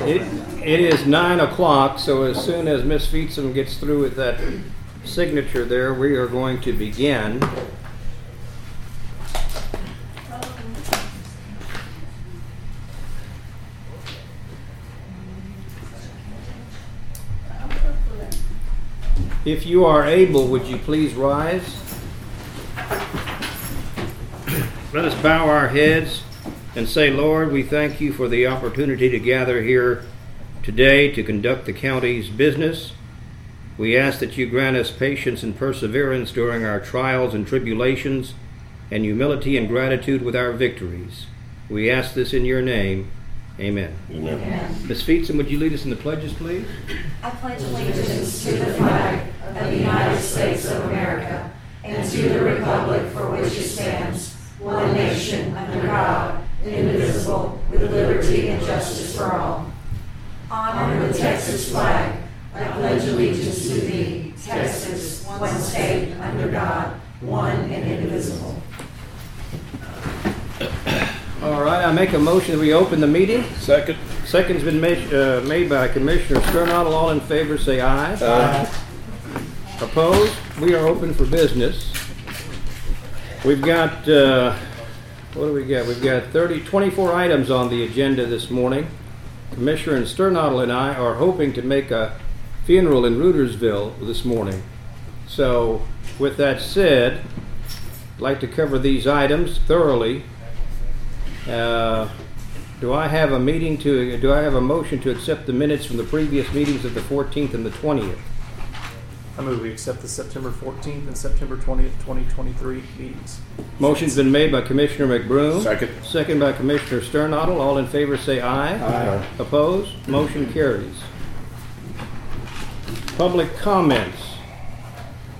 It, it is nine o'clock, so as soon as Miss Feetsum gets through with that signature there, we are going to begin. If you are able, would you please rise? Let us bow our heads and say, Lord, we thank you for the opportunity to gather here today to conduct the county's business. We ask that you grant us patience and perseverance during our trials and tribulations, and humility and gratitude with our victories. We ask this in your name. Amen. Amen. Ms. Feetson, would you lead us in the pledges, please? I pledge allegiance to the flag of the United States of America and to the republic for which it stands, one nation, under God, indivisible, with liberty and justice for all. Honor the Texas flag. I pledge allegiance to thee, Texas, one state, under God, one and indivisible. All right, I make a motion that we open the meeting. Second. Second's been made, uh, made by Commissioner Sternadel. All in favor, say aye. Aye. Opposed? We are open for business. We've got, uh, what do we got? We've got 30, 24 items on the agenda this morning. Commissioner Sternadel and I are hoping to make a funeral in Rutersville this morning. So, with that said, I'd like to cover these items thoroughly. Uh, do I have a meeting to, do I have a motion to accept the minutes from the previous meetings of the 14th and the 20th? I move we accept the September 14th and September 20th, 2023 meetings. Motion's been made by Commissioner McBroom. Second. Second by Commissioner Sternadel. All in favor say aye. Aye. Opposed? Motion carries. Public comments.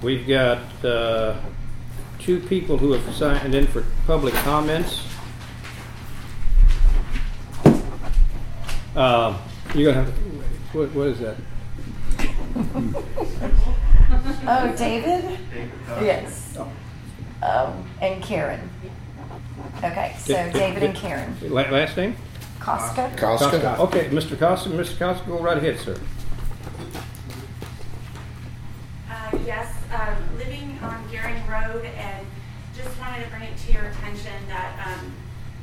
We've got uh, two people who have signed in for public comments. Uh, You're gonna have, what what is that? Oh, David? Yes. Um, and Karen. Okay, so Did- did- David and did- Karen. La- Last name? Costa? Costa. Okay, Mr. Costa, Mr. Costa, go right ahead, sir. Uh, Yes, um, living on Gearing Road and just wanted to bring it to your attention that um,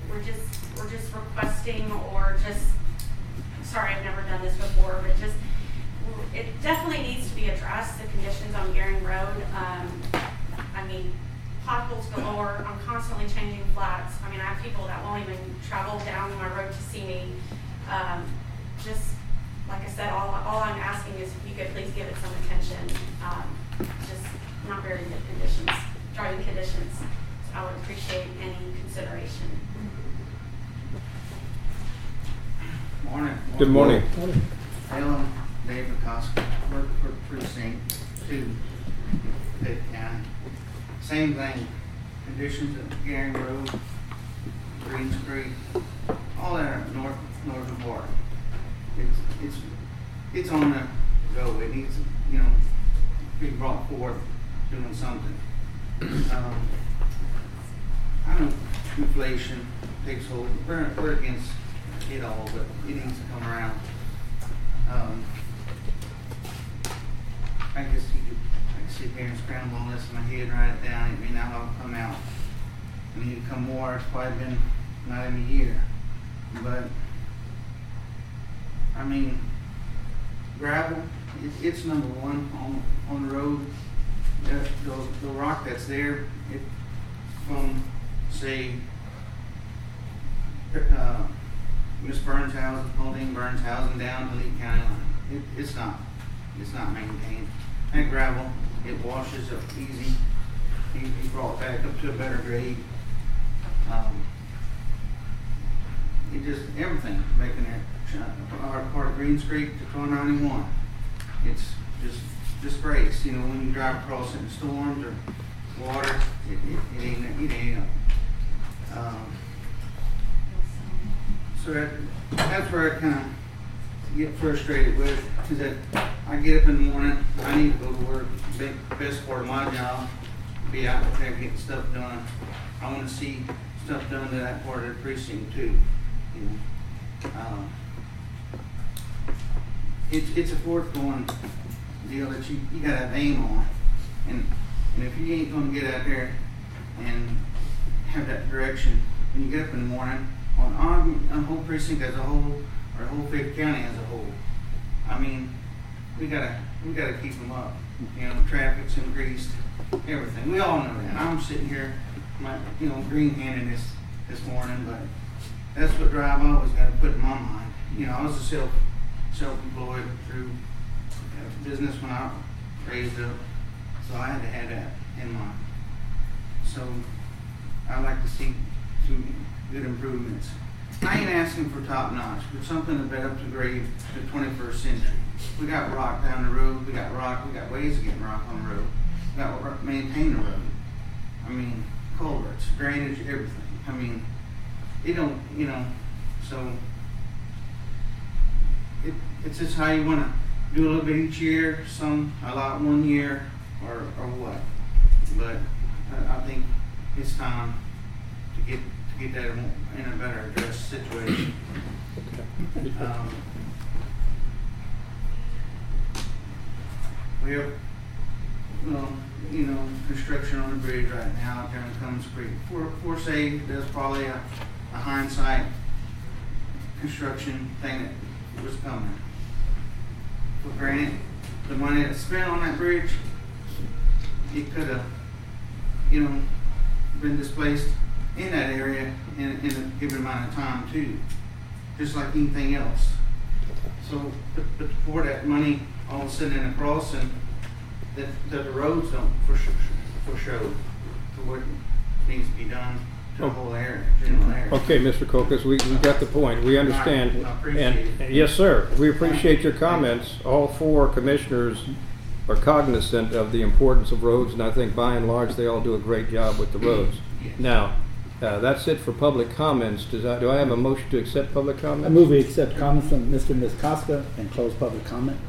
we're just, we're just requesting or just, sorry, I've never done this before, but just, it definitely needs to be addressed, the conditions on Gearing Road. Um, I mean, potholes galore, I'm constantly changing flats. I mean, I have people that won't even travel down my road to see me. Um, Just, like I said, all, all I'm asking is if you could please give it some attention. Um, Just not very good conditions, driving conditions. So I would appreciate any consideration. Morning. Good morning. Alan David Costa, work for precinct two, Pitt County. Same thing, conditions at Garing Road, Greens Creek, all that north, northern part. It's, it's, it's on the go, it needs, you know, be brought forth doing something. Um, I know inflation takes hold, we're, we're against it all, but it needs to come around. Um, I guess you could, I could sit here and scramble on this in my head, write it down, it may not all come out. I need to come more, it's probably been not even a year, but, I mean, gravel, it, it's number one on, on the road. The, the, the rock that's there, it, from, say, uh, Miss Burns House, Pauline Burns House, and down to Lee County line. It, it's not, it's not maintained. That gravel, it washes up easy. You, you brought it back up to a better grade. Um, it just, everything, making it, uh, our part of Greens Creek to twelve ninety-one. It's just disgrace, you know, when you drive across it in storms or water, it, it, it ain't, it ain't, um, so that, that's where I kind of get frustrated with, is that I get up in the morning, I need to go to work, big, best part of my job, be out there getting stuff done. I wanna see stuff done to that part of the precinct too, you know. Um, it's, it's a forth going deal that you, you gotta have aim on. And, and if you ain't gonna get out there and have that direction, when you get up in the morning, on, on, on whole precinct as a whole, whole Fifth County as a whole, I mean, we gotta, we gotta keep them up. You know, traffic's increased, everything. We all know that. I'm sitting here, my, you know, green-handed this, this morning, but that's what drive I always gotta put in my mind. You know, I was a self, self-employed through uh, business when I raised up, so I had to have that in mind. So, I like to see some good improvements. I ain't asking for top notch, but something to bet up to grade the twenty-first century. We got rock down the road, we got rock, we got ways of getting rock on the road. We got to maintain the road. I mean, culverts, drainage, everything. I mean, it don't, you know, so it, it's just how you wanna do a little bit each year, some a lot one year, or, or what. But I, I think it's time to get, to get that in a better addressed situation. Um, We have, well, you know, construction on the bridge right now in Cummins Creek. For, for say, there's probably a, a hindsight construction thing that was coming. But granted, the money that's spent on that bridge, it could have, you know, been displaced in that area in, in a given amount of time too, just like anything else. So, but, but for that money all of a sudden in that, that the roads don't for sure, for show to what needs to be done to the oh. whole area, general area. Okay, Mr. Kokos, we, we got the point. We understand. I appreciate And, it. yes, sir, we appreciate your comments. All four commissioners are cognizant of the importance of roads, and I think by and large, they all do a great job with the roads. Yes. Now, uh, that's it for public comments. Does I, do I have a motion to accept public I comments? move we accept comments from Mr. and Ms. Costa and close public comment.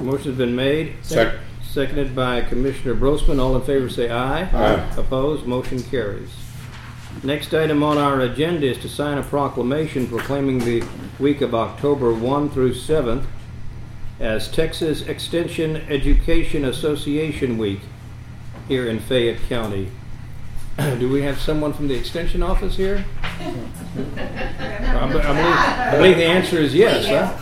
Motion's been made. Second. Seconded by Commissioner Brosman. All in favor say aye. Aye. Opposed? Motion carries. Next item on our agenda is to sign a proclamation proclaiming the week of October 1 through 7th as Texas Extension Education Association Week here in Fayette County. Do we have someone from the Extension office here? I I believe, I believe the answer is yes, huh?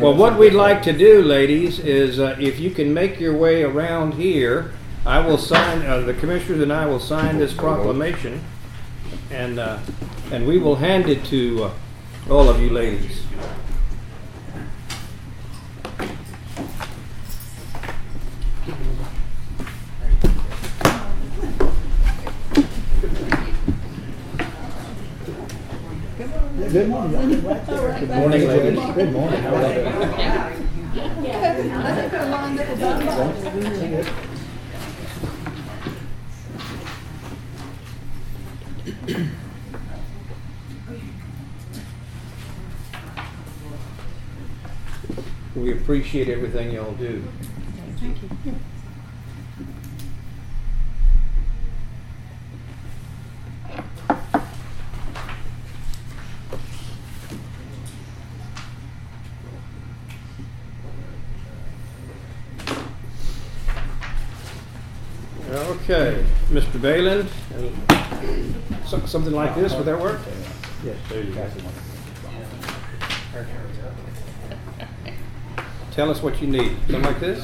Well, what we'd like to do, ladies, is uh, if you can make your way around here, I will sign, uh, the commissioners and I will sign this proclamation, and, uh, and we will hand it to uh, all of you ladies. Good morning. Good morning, ladies. Good morning. How are you? We appreciate everything y'all do. Okay, Mr. Balin, uh, something like this, would that work? Yes. Pass it on. Tell us what you need, something like this?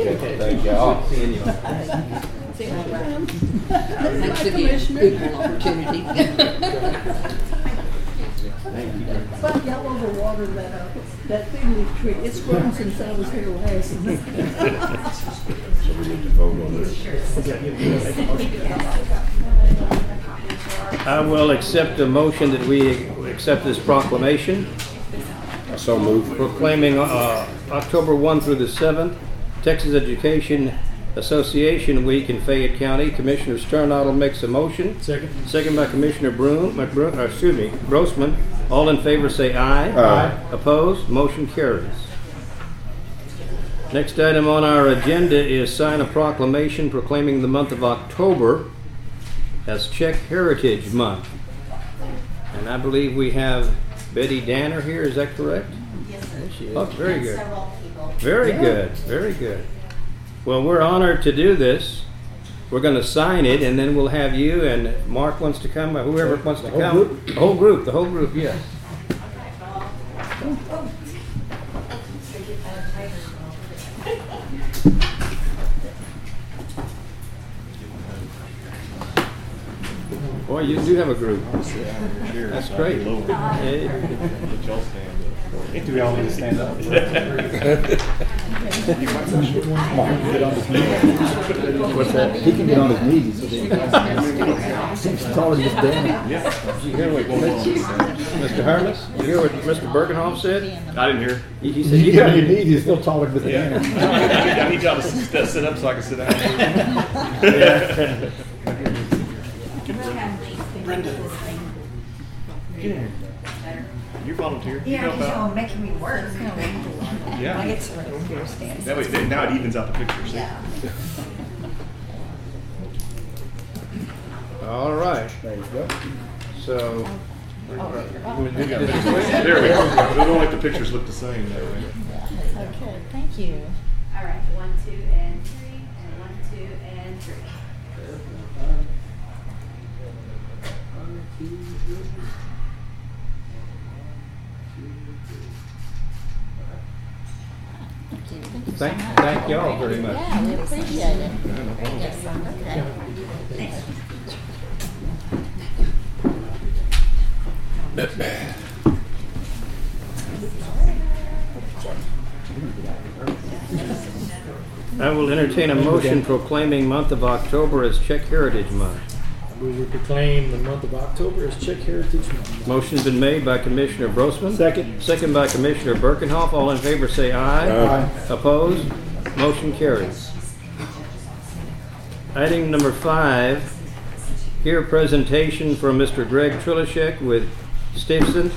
Thank y'all. Seeing you. Thanks again, equal opportunity. But y'all overwatered that, uh, that fig leaf tree. It's grown since I was here last. So we need to vote on this. I will accept the motion that we accept this proclamation I so move. proclaiming uh, October 1 through the 7th, Texas Education Association Week in Fayette County. Commissioner Sternadel makes a motion. Second. Second by Commissioner Broom, McBro- uh, excuse me, Brosman. All in favor say aye. Aye. Opposed? Motion carries. Next item on our agenda is sign a proclamation proclaiming the month of October as Czech Heritage Month. And I believe we have Betty Danner here, is that correct? Yes, sir. she is. Oh, very good. Several people. Very good, very good. Well, we're honored to do this. We're going to sign it, and then we'll have you and Mark wants to come, or whoever wants to The whole come. group? The whole group, the whole group, yes. Boy, you do have a group. That's great. Hey. Do we all need to stand up? Get on his knees. What's that? He can get on his knees. so then- He's taller than Miss Danny. Did you hear what Mr. Harness? You hear what Mr. Birkenhoff said? I didn't hear. He he said, You you get on your knees, he's still taller than Miss Yeah. Danny. I need y'all to sit sit up so I can sit down. You volunteered. You Yeah, help because out. you're making me work. Yeah. I get to right here. That way, now it evens out the picture. See? Yeah. All right, There you go. so. Oh, we do this way? There we go. We don't like the pictures look the same that way. Okay, thank you. All right, one, two, and three, and one, two, and three. Thank, you. thank you. Thank you all very much. Yeah, we appreciate it. Yes, okay. I will entertain a motion proclaiming month of October as Czech Heritage Month. We will proclaim the month of October as Czech Heritage Month. Motion's been made by Commissioner Brosman. Second. Second by Commissioner Birkenhoff. All in favor say aye. Aye. Opposed? Motion carries. Item number five, here presentation from Mr. Greg Trilishek with Stephenson,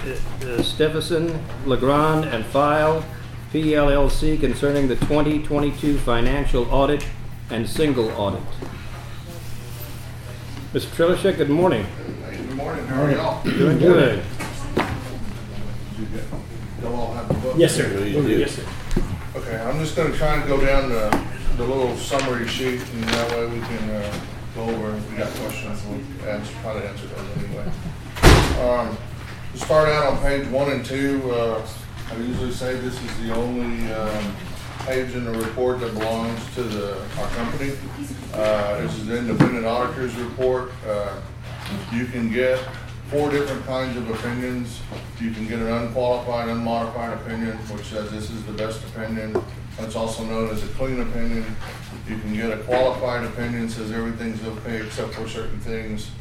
uh, Stephenson, Legrand, and File, PLLC concerning the 2022 financial audit and single audit. Mr. Trilishek, good morning. Good morning, how are y'all? Doing good. Y'all all have the book? Yes, sir. Yeah, you did. Yes, sir. Okay, I'm just gonna try and go down the, the little summary sheet, and that way we can, uh, go over, if we got questions, we'll answer, try to answer those anyway. Um, to start out on page one and two, uh, I usually say this is the only, um, page in the report that belongs to the, our company. Uh, this is the independent auditor's report. Uh, you can get four different kinds of opinions. You can get an unqualified, unmodified opinion, which says this is the best opinion. That's also known as a clean opinion. You can get a qualified opinion, says everything's okay except for certain things.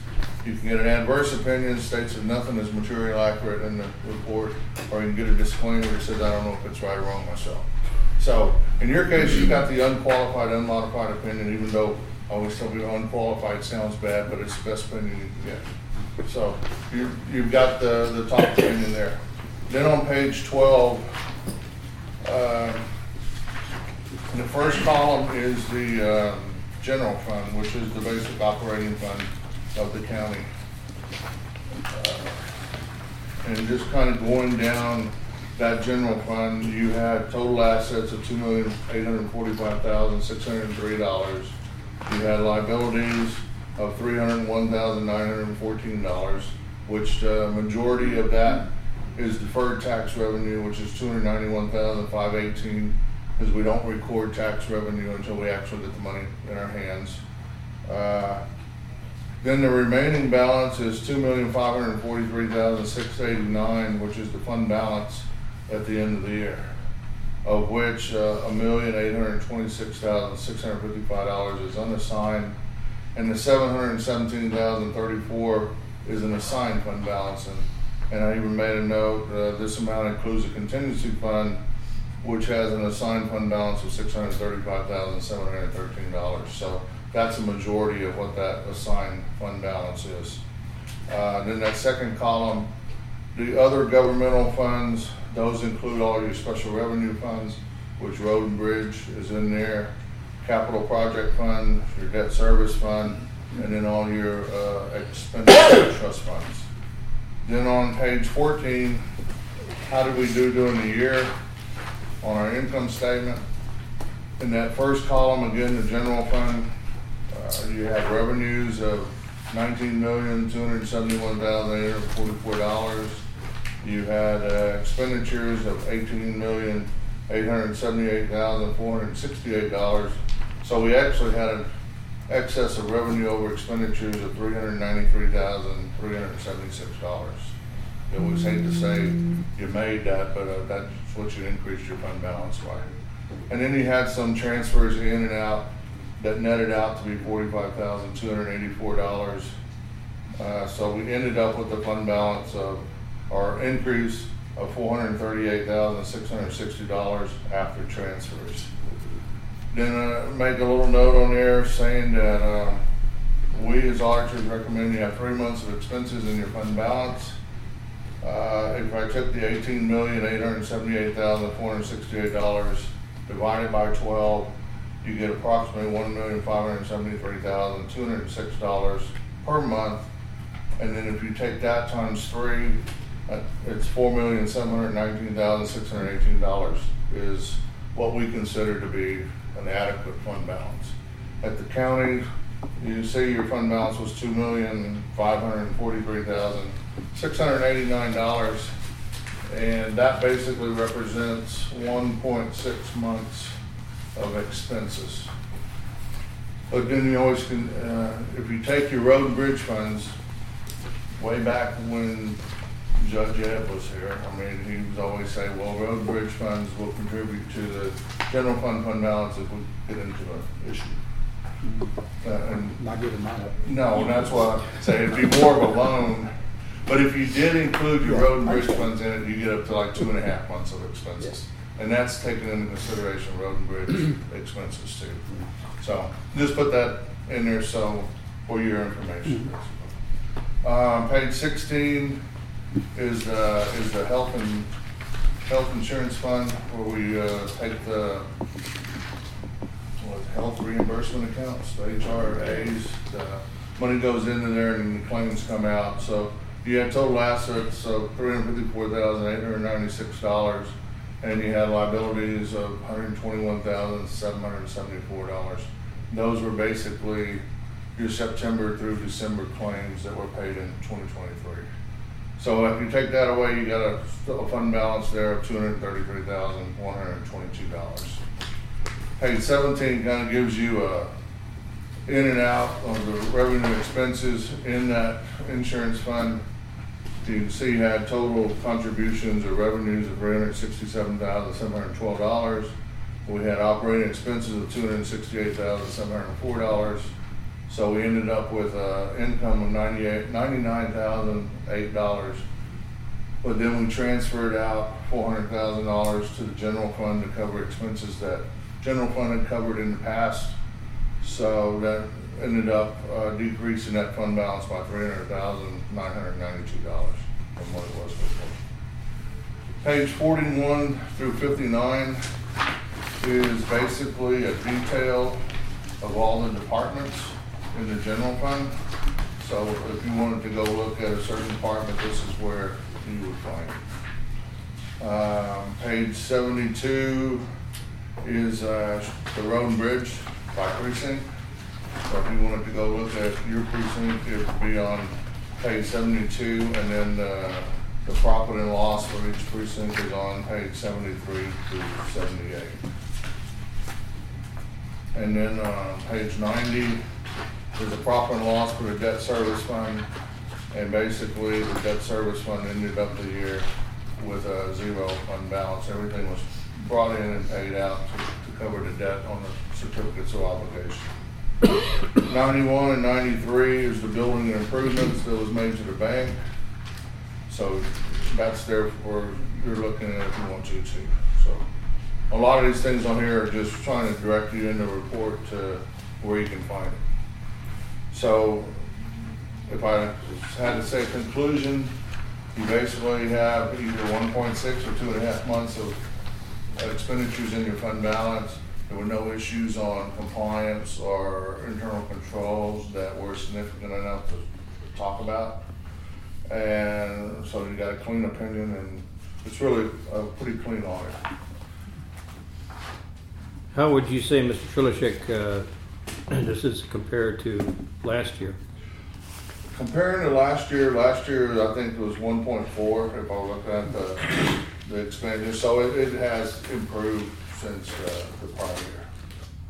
You can get an adverse opinion, states that nothing is material accurate in the report, or you can get a disclaimer that says, I don't know if it's right or wrong myself. So, in your case, you've got the unqualified, unmodified opinion, even though I always tell people unqualified sounds bad, but it's the best opinion you can get. So, you, you've got the, the top opinion there. Then on page twelve, uh, the first column is the, um, general fund, which is the basic operating fund of the county. Uh, And just kind of going down that general fund, you had total assets of two million, eight hundred forty-five thousand, six hundred and three dollars. You had liabilities of three hundred one thousand, nine hundred fourteen dollars, which the majority of that is deferred tax revenue, which is two hundred ninety-one thousand, five eighteen, because we don't record tax revenue until we actually get the money in our hands. Uh, then the remaining balance is two million five hundred forty-three thousand six eighty-nine, which is the fund balance at the end of the year. Of which, uh, a million eight hundred twenty-six thousand six hundred fifty-five dollars is unassigned. And the seven hundred seventeen thousand thirty-four is an assigned fund balance. And, and I even made a note, uh, this amount includes a contingency fund which has an assigned fund balance of six hundred thirty-five thousand, seven hundred thirteen dollars. So that's a majority of what that assigned fund balance is. Uh, then that second column, the other governmental funds, those include all your special revenue funds, which road and bridge is in there, capital project fund, your debt service fund, and then all your uh, expenditure trust funds. Then on page 14, how did we do during the year on our income statement? In that first column, again, the general fund, uh, you have revenues of $19,271,844. You had uh, expenditures of eighteen million, eight hundred seventy-eight thousand, four hundred sixty-eight dollars. So we actually had an excess of revenue over expenditures of three hundred ninety-three thousand, three hundred seventy-six dollars. It was hate to say you made that, but uh, that's what you increased your fund balance by. And then you had some transfers in and out that netted out to be forty-five thousand, two hundred eighty-four dollars. Uh, so we ended up with a fund balance of, or increase of four hundred thirty-eight thousand, six hundred sixty dollars after transfers. Then, uh, make a little note on there saying that, um, we as auditors recommend you have three months of expenses in your fund balance. Uh, if I took the eighteen million, eight hundred seventy-eight thousand, four hundred sixty-eight dollars divided by twelve, you get approximately one million, five hundred seventy-three thousand, two hundred six dollars per month. And then if you take that times three, uh, it's four million, seven hundred nineteen thousand, six hundred eighteen dollars is what we consider to be an adequate fund balance. At the county, you say your fund balance was two million, five hundred and forty-three thousand, six hundred eighty-nine dollars. And that basically represents one point six months of expenses. But then you always can, uh, if you take your road and bridge funds, way back when Judge Ed was here, I mean, he was always saying, well, road and bridge funds will contribute to the general fund fund balance if we get into an issue. Uh, and Not giving mine up. no, and that's why I say it'd be more of a loan. But if you did include your road and bridge funds in it, you get up to like two and a half months of expenses. And that's taking into consideration road and bridge expenses too. So just put that in there so, for your information. Um, page sixteen is, uh, is the health and, health insurance fund where we, uh, take the what, health reimbursement accounts, the HRAs, the money goes into there and the claims come out, so you had total assets of three hundred fifty-four thousand eight hundred ninety-six dollars, and you had liabilities of one hundred twenty-one thousand seven hundred seventy-four dollars. Those were basically your September through December claims that were paid in twenty twenty-three. So if you take that away, you got a, a fund balance there of two hundred thirty-three thousand one hundred twenty-two dollars. Page seventeen kind of gives you a in and out of the revenue expenses in that insurance fund. You can see had total contributions or revenues of three hundred sixty-seven thousand, seven hundred twelve dollars. We had operating expenses of two hundred sixty-eight thousand, seven hundred four dollars. So we ended up with, uh, income of ninety-eight, ninety-nine thousand, eight dollars. But then we transferred out four hundred thousand dollars to the general fund to cover expenses that general fund had covered in the past. So that ended up uh, decreasing that fund balance by three hundred thousand, nine hundred ninety-two dollars from what it was before. Page forty-one through fifty-nine is basically a detail of all the departments in the general fund. So if you wanted to go look at a certain department, this is where you would find it. Um, page seventy-two is, uh, the road and bridge by precinct. So if you wanted to go look at your precinct, it would be on page seventy-two, and then, uh, the profit and loss for each precinct is on page seventy-three through seventy-eight. And then, uh, page ninety is a profit and loss for the debt service fund. And basically, the debt service fund ended up the year with a zero fund balance. Everything was brought in and paid out to, to cover the debt on the certificates of obligation. Ninety-one and ninety-three is the building and improvements that was made to the bank. So that's there for, you're looking at if you want to so. a lot of these things on here are just trying to direct you in the report to where you can find it. So if I had to say conclusion, you basically have either one point six or two and a half months of expenditures in your fund balance. There were no issues on compliance or internal controls that were significant enough to talk about. And so you got a clean opinion and it's really a pretty clean audit. How would you say, Mr. Trilichek, uh, this is compared to last year? Comparing to last year, last year I think it was one point four if I look at the, the expenditure, so it, it has improved since uh, the prior year.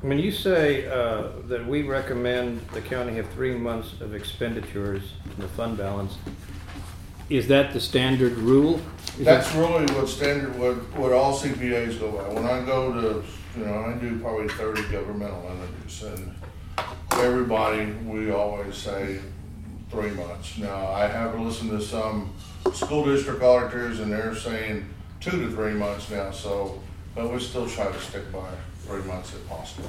When you say uh, that we recommend the county have three months of expenditures in the fund balance, is that the standard rule? Is that- That's really what standard, what, what all CPAs go by. When I go to, you know, I do probably thirty governmental entities and everybody, we always say three months. Now, I have listened to some school district auditors and they're saying two to three months now, so, but we still try to stick by three months if possible.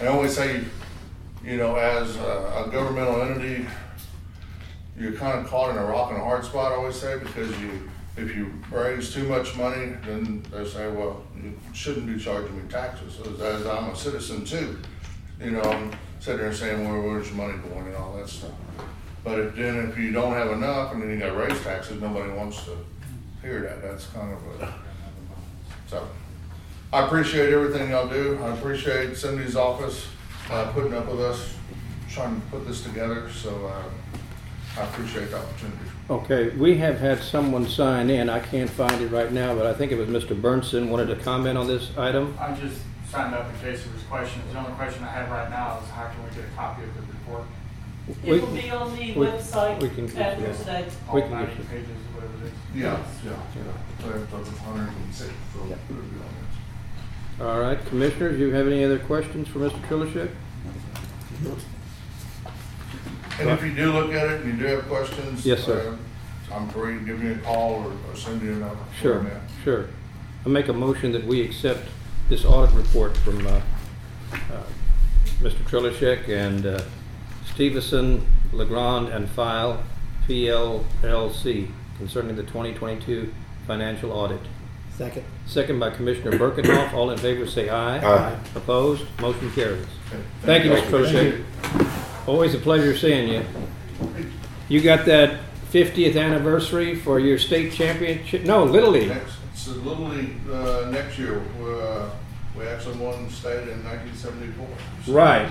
I always say, you know, as a, a governmental entity, you're kind of caught in a rock and a hard spot, I always say, because you, if you raise too much money, then they say, well, you shouldn't be charging me taxes, as, I'm a citizen too. You know, I'm sitting there saying, well, where's your money going and all that stuff. But if, then if you don't have enough and then you gotta raise taxes, nobody wants to hear that, that's kind of a, so. I appreciate everything y'all do, I appreciate Cindy's office, uh, putting up with us, trying to put this together, so, uh, I appreciate the opportunity. Okay, we have had someone sign in, I can't find it right now, but I think it was Mr. Burnson wanted to comment on this item. I just signed up in case there was questions. The only question I have right now is how can we get a copy of the report? We- It will be on the we- website we can- after yeah. today. We All can get ninety you- pages, whatever it is. Yeah, yeah, yeah, so it's a hundred and six, so it'll be on All right, commissioners, you have any other questions for Mr. Trilichek? This. And if you do look at it and you do have questions. Yes, sir. uh, I'm free, to give me a call or, or send me a number. Sure, sure. I make a motion that we accept this audit report from uh, uh, Mr. Trilichek and uh, Stevenson, Legrand, and File, PLLC, concerning the 2022 financial audit. Second. Second by Commissioner Birkenhoff. All in favor, say aye. Aye. Opposed? Motion carries. Okay. Thank you, Mr. Thank Trilichek. Always a pleasure seeing you. You got that 50th anniversary for your state championship? No, Little League. Next, it's a Little League, uh, next year, we, uh, we actually won state in nineteen seventy-four. Right.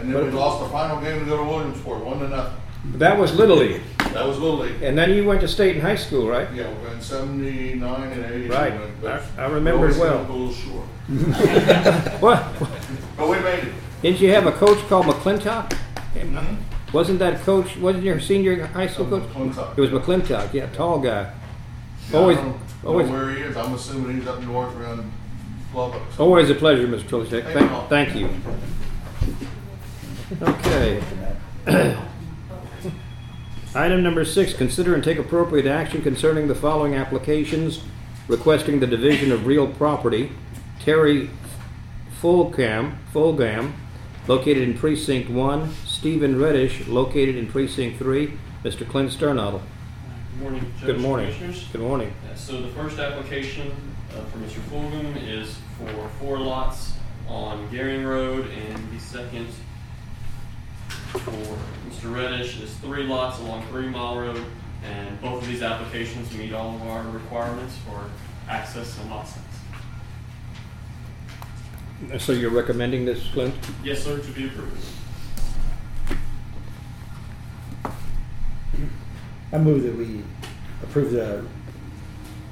And then we lost the final game to go to Williamsport, one to nothing. That was Little League. That was Little League. And then you went to state in high school, right? Yeah, we went seventy-nine and eighty. Right. we went, but I- I remember it well. A little short, What? but we made it. Didn't you have a coach called McClintock? Mm-hmm. Wasn't that coach, wasn't your senior high school coach? McClintock. It was McClintock, yeah, tall guy. Yeah, Always, I don't know always, where he is. I'm assuming he's up north around Lubbock. always a pleasure, Mr. Trilichek. Thank you. Thank, thank you. Okay. Item number six, consider and take appropriate action concerning the following applications requesting the division of real property. Terry Fulcam, Fulgam, located in precinct one. Stephen Reddish, located in precinct three. Mr. Clint Sternadel. Good morning, Judge Good morning. Commissioners. Good morning. Uh, So the first application uh, for Mr. Fulgham is for four lots on Garing Road, and the second for Mr. Reddish is three lots along Three Mile Road, and both of these applications meet all of our requirements for access and lot size. So you're recommending this, Clint? Yes, sir, to be approved. I move that we approve the,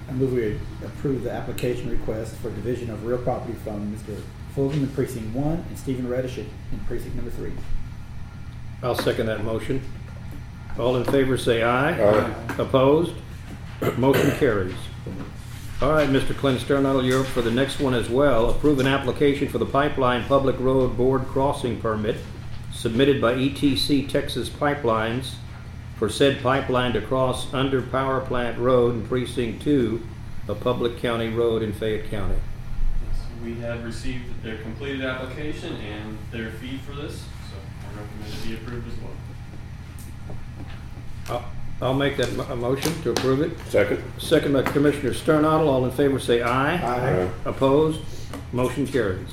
I move we approve the application request for division of real property from Mr. Fulgham in precinct one and Stephen Reddish in precinct number three. I'll second that motion. All in favor, say aye. Aye. Opposed? Motion carries. All right, Mr. Clint Sternadel, you're up for the next one as well. Approve an application for the Pipeline Public Road Board Crossing Permit submitted by ETC Texas Pipelines for said pipeline to cross under Power Plant Road in Precinct Two a public county road in Fayette County. We have received their completed application and their fee for this, so I recommend it be approved as well. I'll, I'll make that mo- a motion to approve it. Second. Second by Commissioner Sternadel. All in favor say aye. Aye. Opposed? Motion carries.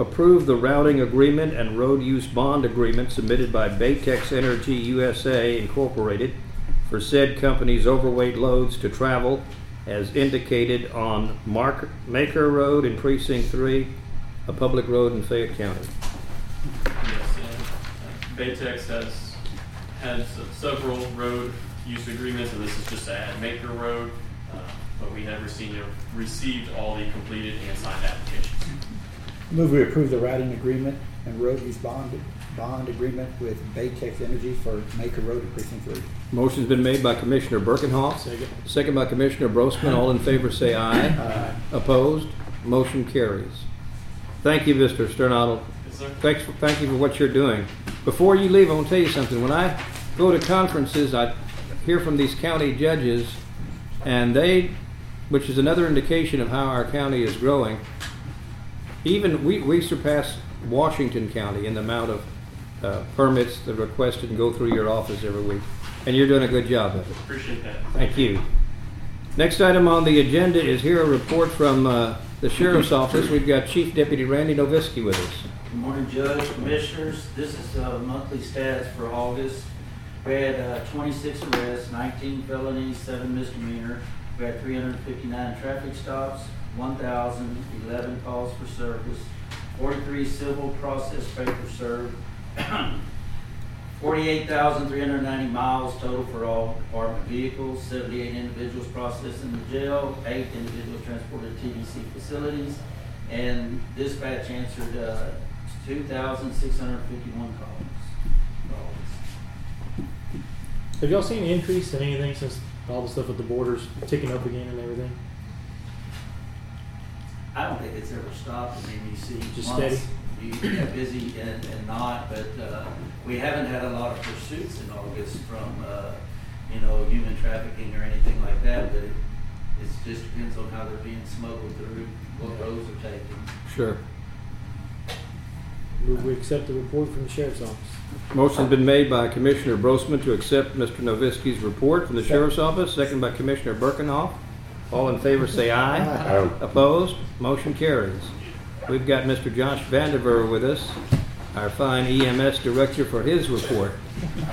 Approve the routing agreement and road use bond agreement submitted by Baytex Energy USA Incorporated for said company's overweight loads to travel as indicated on Mark Maker Road in Precinct Three, a public road in Fayette County. Yes, and Baytex has had several road use agreements, and this is just to add Maker Road. uh, But we have received, received all the completed and signed applications. Move we approve the routing agreement and road use bond, bond agreement with Baytex Energy for Maker Road in Precinct Three. Motion's been made by Commissioner Birkenhoff. Second. Second by Commissioner Brosman. All in favor say aye. Aye. Opposed? Motion carries. Thank you, Mr. Sternadel. Yes, sir. Thanks, for- thank you for what you're doing. Before you leave, I want to tell you something. When I go to conferences, I hear from these county judges, and they, which is another indication of how our county is growing, even, we, we surpass Washington County in the amount of uh, permits that are requested and go through your office every week. And you're doing a good job of it. Appreciate that. Thank you. Next item on the agenda is here a report from uh, the Sheriff's Office. We've got Chief Deputy Randy Noviski with us. Good morning, Judge, Commissioners. This is uh, monthly stats for August. We had uh, 26 arrests, 19 felonies, 7 misdemeanor. We had 359 traffic stops, 1,011 calls for service, 43 civil process papers served, 48,390 miles total for all department vehicles, 78 individuals processed in the jail, 8 individuals transported to TDC facilities, and dispatch answered uh, 2,651 calls. Have y'all seen an increase in anything since all the stuff with the borders ticking up again and everything? I don't think it's ever stopped. I mean, you see Just months, steady? You get busy and, and not, but, uh, we haven't had a lot of pursuits in August from, uh, you know, human trafficking or anything like that, but it, it just depends on how they're being smuggled through, what roads are taken. Sure. Move we accept the report from the sheriff's office. Motion's been made by Commissioner Brosman to accept Mr. Noviski's report from the Sheriff's Office, second by Commissioner Birkenhoff. All in favor say aye. Aye. Opposed? Motion carries. We've got Mr. Josh Vandiver with us, our fine EMS director for his report.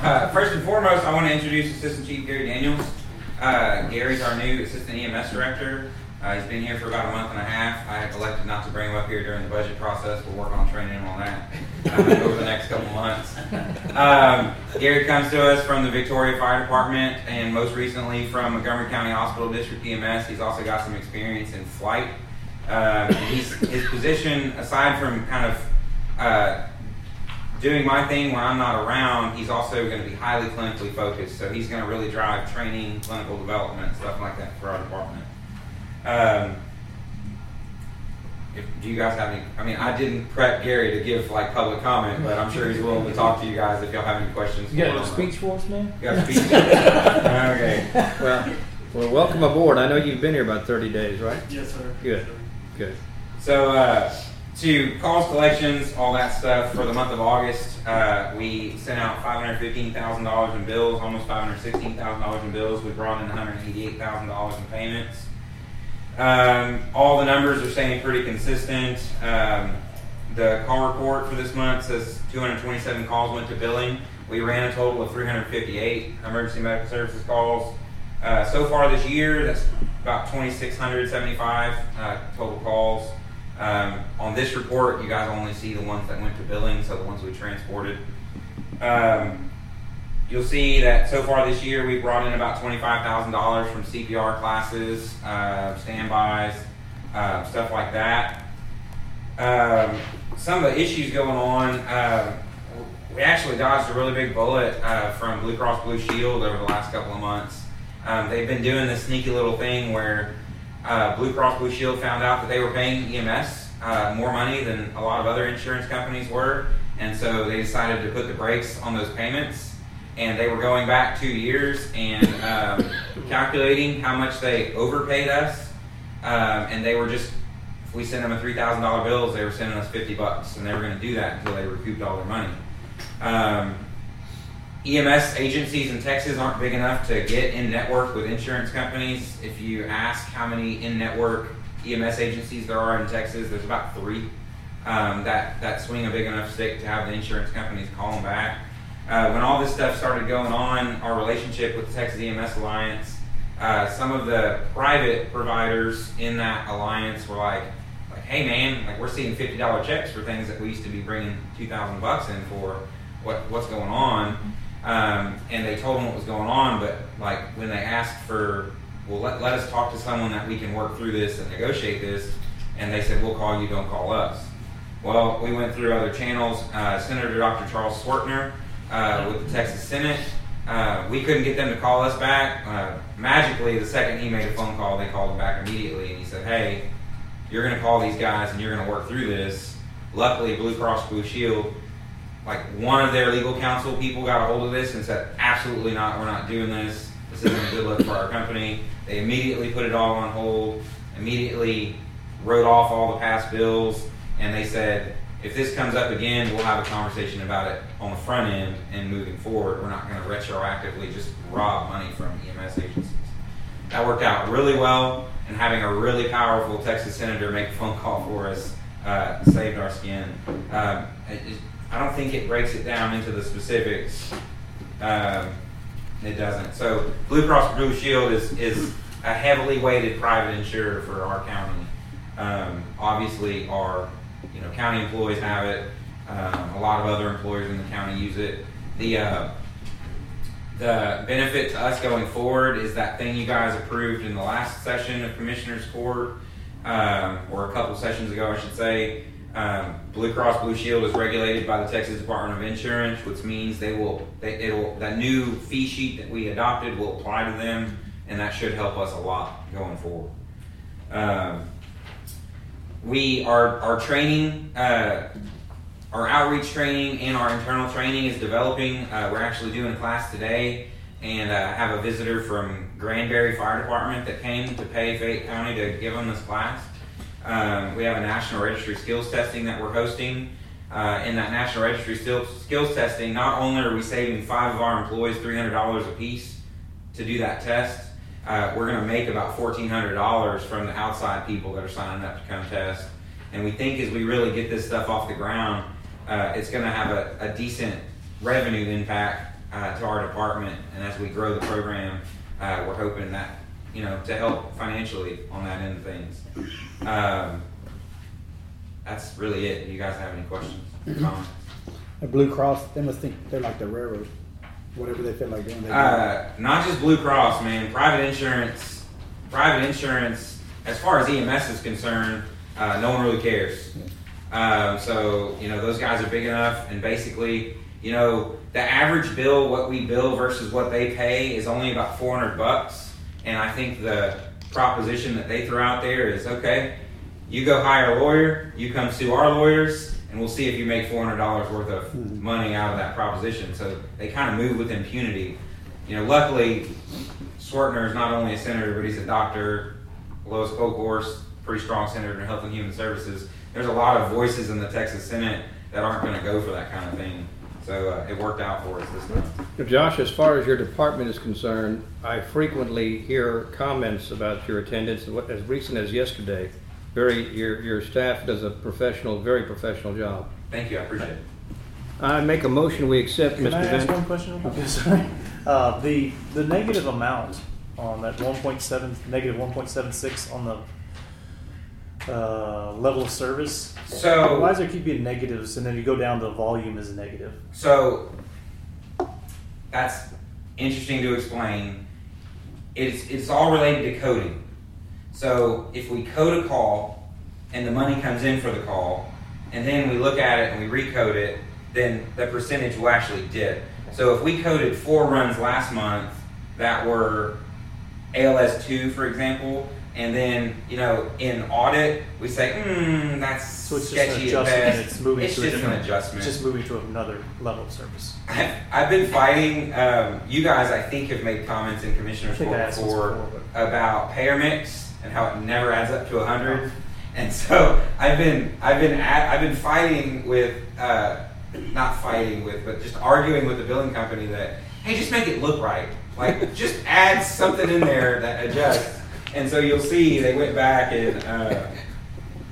Uh, first and foremost, I want to introduce Assistant Chief Gary Daniels. Uh, Gary's our new Assistant EMS Director. Uh, he's been here for about a month and a half. I have elected not to bring him up here during the budget process. We'll work on training him on that uh, over the next couple months. Um, Gary comes to us from the Victoria Fire Department and most recently from Montgomery County Hospital District EMS. He's also got some experience in flight. Um, his position, aside from kind of uh, doing my thing when I'm not around, he's also going to be highly clinically focused. So he's going to really drive training, clinical development, stuff like that for our department. Um, if, do you guys have any? I mean, I didn't prep Gary to give like public comment, but I'm sure he's willing to talk to you guys if y'all have any questions. You got a speech for us, man? You got a speech? okay. Well, well, welcome aboard. I know you've been here about 30 days, right? Yes, sir. Good, good. So, uh, to calls, collections, all that stuff for the month of August, uh, we sent out $515,000 in bills, almost $516,000 in bills. We brought in $188,000 in payments. Um, all the numbers are staying pretty consistent. Um, the call report for this month says 227 calls went to billing. We ran a total of 358 emergency medical services calls. Uh, so far this year, that's about 2,675 uh, total calls. Um, on this report, you guys only see the ones that went to billing, so the ones we transported. Um, you'll see that so far this year, we've brought in about $25,000 from CPR classes, uh, standbys, uh, stuff like that. Um, some of the issues going on, uh, we actually dodged a really big bullet uh, from Blue Cross Blue Shield over the last couple of months. Um, they've been doing this sneaky little thing where uh, Blue Cross Blue Shield found out that they were paying EMS uh, more money than a lot of other insurance companies were, and so they decided to put the brakes on those payments. And they were going back two years, and um, calculating how much they overpaid us, um, and they were just if we sent them a three thousand dollar bills, they were sending us fifty bucks, and they were going to do that until they recouped all their money. Um, EMS agencies in Texas aren't big enough to get in network with insurance companies. If you ask how many in network EMS agencies there are in Texas, there's about three um, that that swing a big enough stick to have the insurance companies call them back. Uh, when all this stuff started going on, our relationship with the Texas EMS Alliance, uh, some of the private providers in that alliance were like, like, hey man, like we're seeing fifty dollar checks for things that we used to be bringing two thousand bucks in for. What what's going on? Um, and they told them what was going on, but like when they asked for, well, let, let us talk to someone that we can work through this and negotiate this, and they said, we'll call you, don't call us. Well, we went through other channels. Uh, Senator Dr. Charles Schwertner uh, with the Texas Senate. Uh, we couldn't get them to call us back. Uh, magically, the second he made a phone call, they called him back immediately, and he said, "Hey, you're going to call these guys and you're going to work through this." Luckily, Blue Cross Blue Shield, like one of their legal counsel people, got a hold of this and said, "Absolutely not. We're not doing this. This isn't a good look for our company." They immediately put it all on hold. Immediately wrote off all the past bills and they said, if this comes up again, we'll have a conversation about it on the front end and moving forward. We're not going to retroactively just rob money from EMS agencies. That worked out really well, and having a really powerful Texas senator make a phone call for us uh, saved our skin. Um, it, I don't think it breaks it down into the specifics. Um, it doesn't. So Blue Cross Blue Shield is, is a heavily weighted private insurer for our county. Um, obviously, our you know, county employees have it. Um, a lot of other employers in the county use it. The uh, the benefit to us going forward is that thing you guys approved in the last session of Commissioners Court, um, or a couple sessions ago, I should say. Um, Blue Cross Blue Shield is regulated by the Texas Department of Insurance, which means they will they, it'll that new fee sheet that we adopted will apply to them, and that should help us a lot going forward. Um, we our our training uh, our outreach training and our internal training is developing. Uh, we're actually doing class today and uh, have a visitor from granbury fire department that came to pay fayette county to give them this class. Um, we have a national registry skills testing that we're hosting. Uh, in that national registry skills testing not only are we saving five of our employees $300 a piece to do that test uh, we're going to make about $1,400 from the outside people that are signing up to come test. And we think as we really get this stuff off the ground, uh, it's going to have a, a, decent revenue impact uh, to our department. And as we grow the program, uh, we're hoping that, you know, to help financially on that end of things. Um, that's really it. Do you guys have any questions? Comments? A Blue Cross, they must think they're like the railroad whatever they feel like doing. Uh, not just Blue Cross, man. Private insurance, private insurance. As far as EMS is concerned, uh, no one really cares. Um, so you know those guys are big enough, and basically, you know, the average bill, what we bill versus what they pay, is only about four hundred bucks. And I think the proposition that they throw out there is okay. You go hire a lawyer, you come sue our lawyers, and we'll see if you make four hundred dollars worth of mm-hmm. money out of that proposition. So they kind of move with impunity. You know, luckily, Schwertner is not only a senator, but he's a doctor. Lois Kolkhorst, pretty strong senator in Health and Human Services. There's a lot of voices in the Texas Senate that aren't going to go for that kind of thing. So uh, it worked out for us this time. Josh, as far as your department is concerned, I frequently hear comments about your attendance as recent as yesterday very your your staff does a professional, very professional job. Thank you. I appreciate it. I make a motion. We accept Can Mr. I ask Vin- one question? Okay, sorry. Uh, the the negative amount on that 1.7 negative 1.76 on the uh, level of service. So why does there keep being negatives, and then you go down the volume is negative? So that's interesting to explain. It's it's all related to coding. So if we code a call and the money comes in for the call, and then we look at it and we recode it, then the percentage will actually dip. So if we coded four runs last month that were ALS 2, for example, And then, you know, in audit, we say, hmm, that's So it's just an sketchy at adjustment, best. it's moving It's to just an adjustment. Just moving to another level of service. I've, I've been fighting. Um, you guys, I think, have made comments in commissioners court before before, about payer mix and how it never adds up to hundred. And so I've been, I've been, at, I've been fighting with, uh, not fighting with, but just arguing with the billing company that, hey, just make it look right. Like, just add something in there that adjusts. And so you'll see they went back and uh,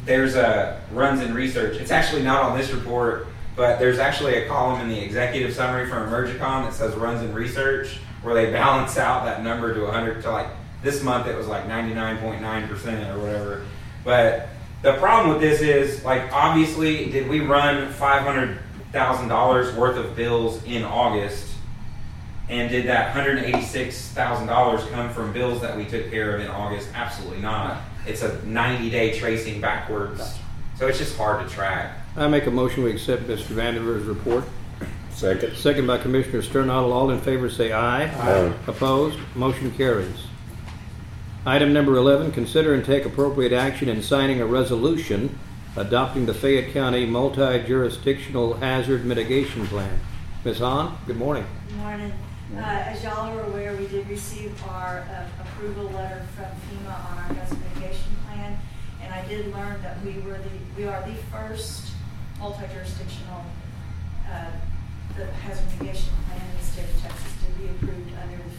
there's a runs in research. It's actually not on this report, but there's actually a column in the executive summary from Emergicon that says runs in research where they balance out that number to 100 to like this month it was like 99.9% or whatever. But the problem with this is like obviously did we run $500,000 worth of bills in August and did that $186,000 come from bills that we took care of in August? Absolutely not. It's a 90 day tracing backwards. So it's just hard to track. I make a motion we accept Mr. Vanderveer's report. Second. Second by Commissioner Sternadel. All in favor say aye. Aye. Opposed? Motion carries. Item number 11, consider and take appropriate action in signing a resolution adopting the Fayette County Multi-Jurisdictional Hazard Mitigation Plan. Ms. Hahn, good morning. Good morning. Uh, As y'all are aware, we did receive our uh, approval letter from FEMA on our hazard mitigation plan. And I did learn that we were the, we are the first multi-jurisdictional uh, hazard mitigation plan in the state of Texas to be approved under the.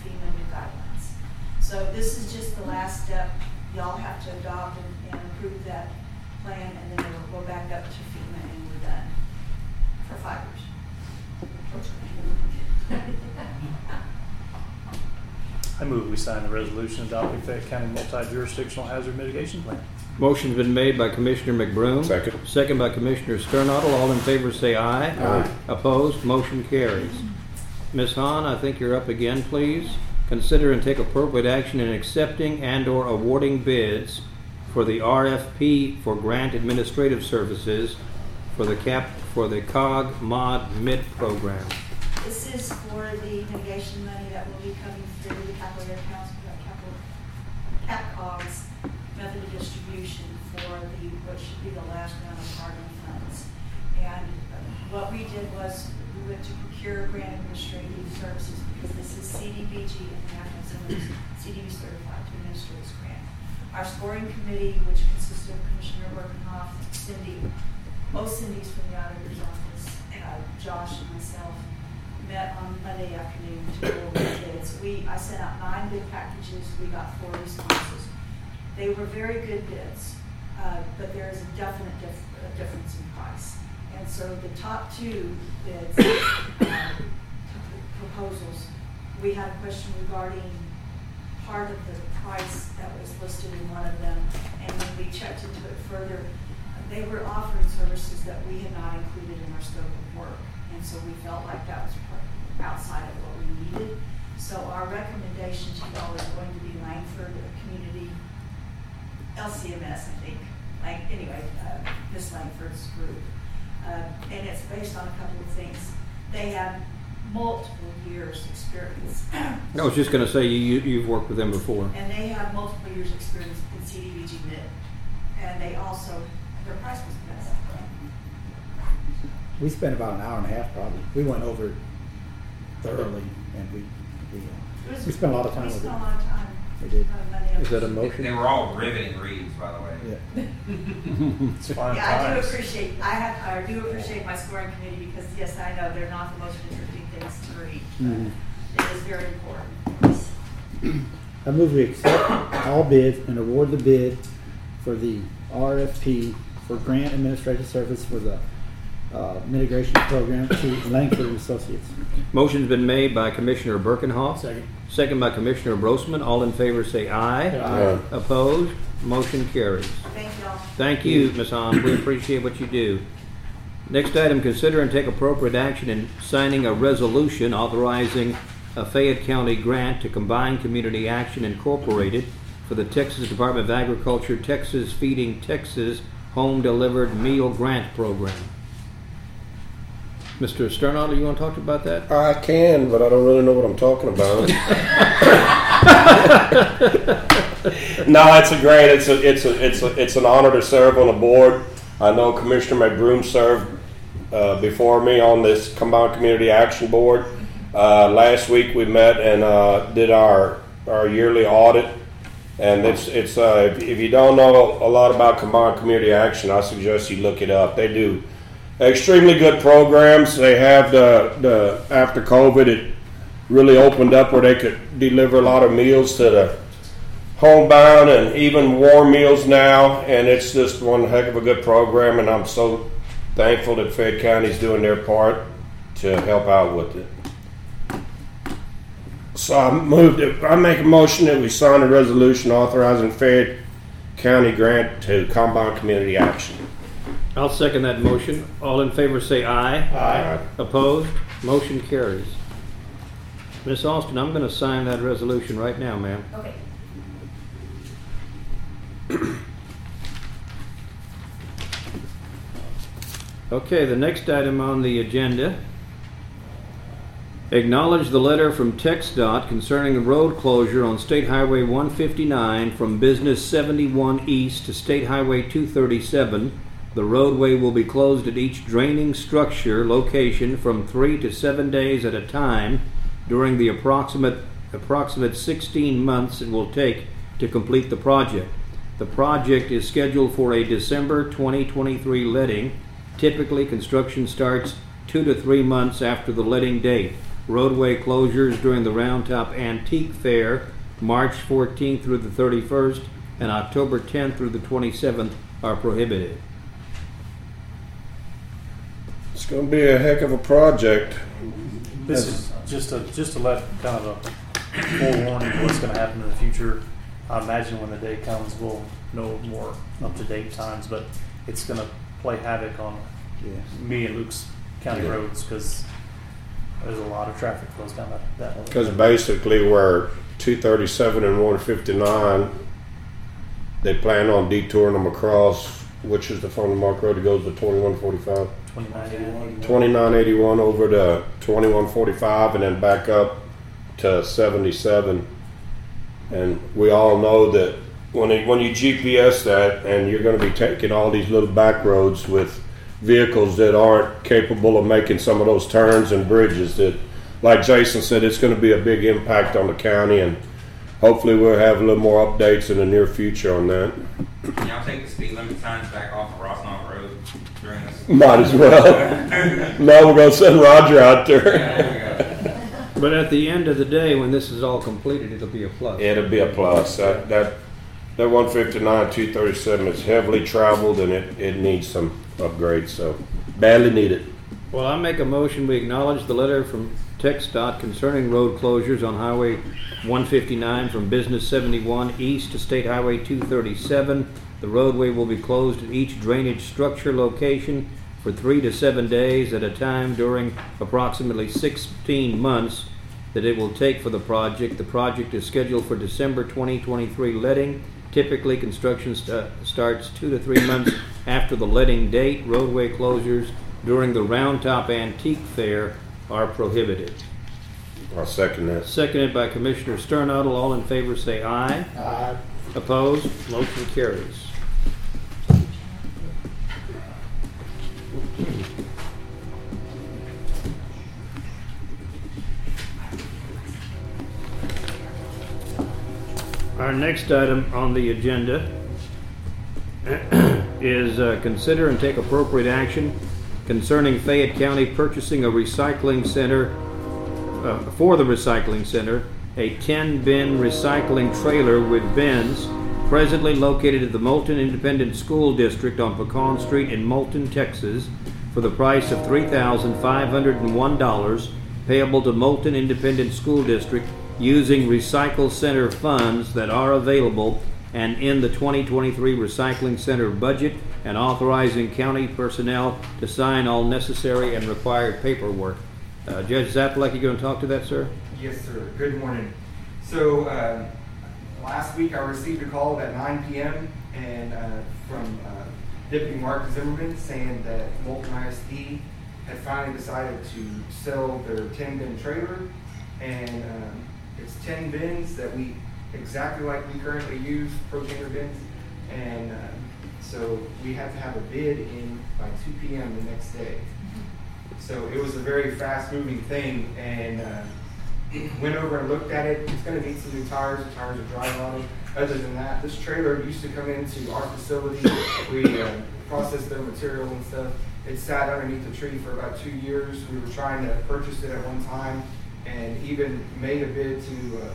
So this is just the last step. Y'all have to adopt and- and approve that plan, and then it will go back up to FEMA and we're done for five years. I move we sign the resolution adopting Fayette County multi-jurisdictional hazard mitigation plan. Motion's been made by Commissioner McBroom. Second. Second by Commissioner Sternadel. All in favor say aye. Aye. Opposed? Motion carries. Ms. Hahn, I think you're up again, please. Consider and take appropriate action in accepting and/or awarding bids for the RFP for grant administrative services for the cap, for the COG Mod MID program. This is for the mitigation money that will be coming through the capital air council, uh, capital, CapCog's method of distribution for the, what should be the last round of carbon funds. And uh, what we did was, we went to procure grant administrative services, because this is CDBG, someone who's CDB certified to administer this grant. Our scoring committee, which consists of Commissioner Birkenhoff, Cindy, most Cindy's from the auditor's office, uh, Josh and myself, met on Monday afternoon to go over the bids. We, I sent out nine bid packages, we got four responses. They were very good bids, uh, but there is a definite dif- a difference in price. And so the top two bids, uh, proposals, we had a question regarding part of the price that was listed in one of them. And when we checked into it further, they were offering services that we had not included in our scope of work. And so we felt like that was outside of what we needed. So our recommendation to y'all is going to be Langford Community, LCMS, I think. Like, anyway, uh, Miss Langford's group. Uh, and it's based on a couple of things. They have multiple years' experience. I was just gonna say, you, you- you've worked with them before. And they have multiple years' experience in CDBG mid. And they also, their price was the best. We spent about an hour and a half probably. We went over it thoroughly and we, we, uh, was- we spent a lot of time We with it. spent a lot of time. We did. uh, Is that a motion? They were all riveting reads, by the way. Yeah. It's fine Yeah, I do times. appreciate, I have, I do appreciate my scoring committee because, yes, I know they're not the most interesting things to read. Mhm. It is very important. I move we accept all bids and award the bid for the RFP for grant administrative service for the uh, mitigation program to Langford Associates. Motion's been made by Commissioner Birkenhoff. Second. Second by Commissioner Brosman. All in favor say aye. Aye. Opposed? Motion carries. Thank y'all. Thank you, Ms. Hahn. We appreciate what you do. Next item, consider and take appropriate action in signing a resolution authorizing a Fayette County grant to Combined Community Action Incorporated for the Texas Department of Agriculture Texans Feeding Texans Home Delivered Meal Grant Program. Mr. Sternadel, you want to talk about that? I can, but I don't really know what I'm talking about. no, it's a great. It's a it's a it's a it's an honor to serve on the board. I know Commissioner McBroom served uh, before me on this Combined Community Action Board. Uh, last week we met and uh, did our our yearly audit, and it's it's uh, if, if you don't know a lot about Combined Community Action, I suggest you look it up. They do extremely good programs. They have the the after COVID it really opened up where they could deliver a lot of meals to the homebound and even warm meals now. And it's just one heck of a good program. And I'm so thankful that Fayette County's doing their part to help out with it. So I moved it. I make a motion that we sign a resolution authorizing Fayette County grant to Combine Community Action. I'll second that motion. All in favor say aye. Aye. Opposed? Motion carries. Miss Austin, I'm gonna sign that resolution right now, ma'am. Okay. Okay, the next item on the agenda. Acknowledge the letter from TXDOT concerning a road closure on State Highway 159 from Business 71 East to State Highway 237. The roadway will be closed at each draining structure location from three to seven days at a time during the approximate approximate 16 months it will take to complete the project. The project is scheduled for a December 2023 letting. Typically, construction starts two to three months after the letting date. Roadway closures during the Round Top Antique Fair, March 14th through the 31st, and October 10th through the 27th are prohibited. It's going to be a heck of a project. This is just to, just to let kind of a forewarning of what's gonna happen in the future. I imagine when the day comes, we'll know more up-to-date times, but it's gonna play havoc on me and Luke's county Yeah. roads, cause there's a lot of traffic flows down that, that way. Because basically, where 237 and 159, they plan on detouring them across, which is the Farmer Mark Road that goes to 2145. 2981. 2981 over to 2145 and then back up to 77. And we all know that when, it, when you GPS that and you're going to be taking all these little back roads with vehicles that aren't capable of making some of those turns and bridges that like Jason said it's going to be a big impact on the county and hopefully we'll have a little more updates in the near future on that. Can y'all take the speed limit signs back off of Rossmont Road during this? Might as well. no, we're going to send Roger out there. But at the end of the day, when this is all completed, it'll be a plus. It'll be a plus. That that that 159, 237 is heavily traveled and it, it needs some upgrades. So badly needed. Well, I make a motion, we acknowledge the letter from TXDOT concerning road closures on Highway 159 from Business 71 east to State Highway 237. The roadway will be closed at each drainage structure location for three to seven days at a time during approximately 16 months that it will take for the project. The project is scheduled for December 2023 letting. Typically, construction sta- starts two to three months after the letting date. Roadway closures during the Round Top Antique Fair are prohibited. I'll second that. Seconded by Commissioner Sternadel. All in favor say aye. Aye. Opposed? Motion carries. Our next item on the agenda is uh, consider and take appropriate action concerning Fayette County purchasing a recycling center uh, for the recycling center, a 10 bin recycling trailer with bins presently located at the Moulton Independent School District on Pecan Street in Moulton, Texas, for the price of $3,501 payable to Moulton Independent School District using recycle center funds that are available and in the 2023 recycling center budget and authorizing county personnel to sign all necessary and required paperwork. Uh, Judge Zappalek, you going to talk to that, sir? Yes, sir. Good morning. So, uh, last week I received a call at 9 p.m. and uh, from uh, Deputy Mark Zimmerman saying that Moulton ISD had finally decided to sell their 10 bin trailer, and um, 10 bins that we exactly like we currently use propane bins. And uh, so we had to have a bid in by 2 p.m. the next day. So it was a very fast moving thing and uh, went over and looked at it. It's going to need some new tires. The tires are dry rotted. Other than that, this trailer used to come into our facility. We uh, processed their material and stuff. It sat underneath the tree for about two years. We were trying to purchase it at one time and even made a bid to uh,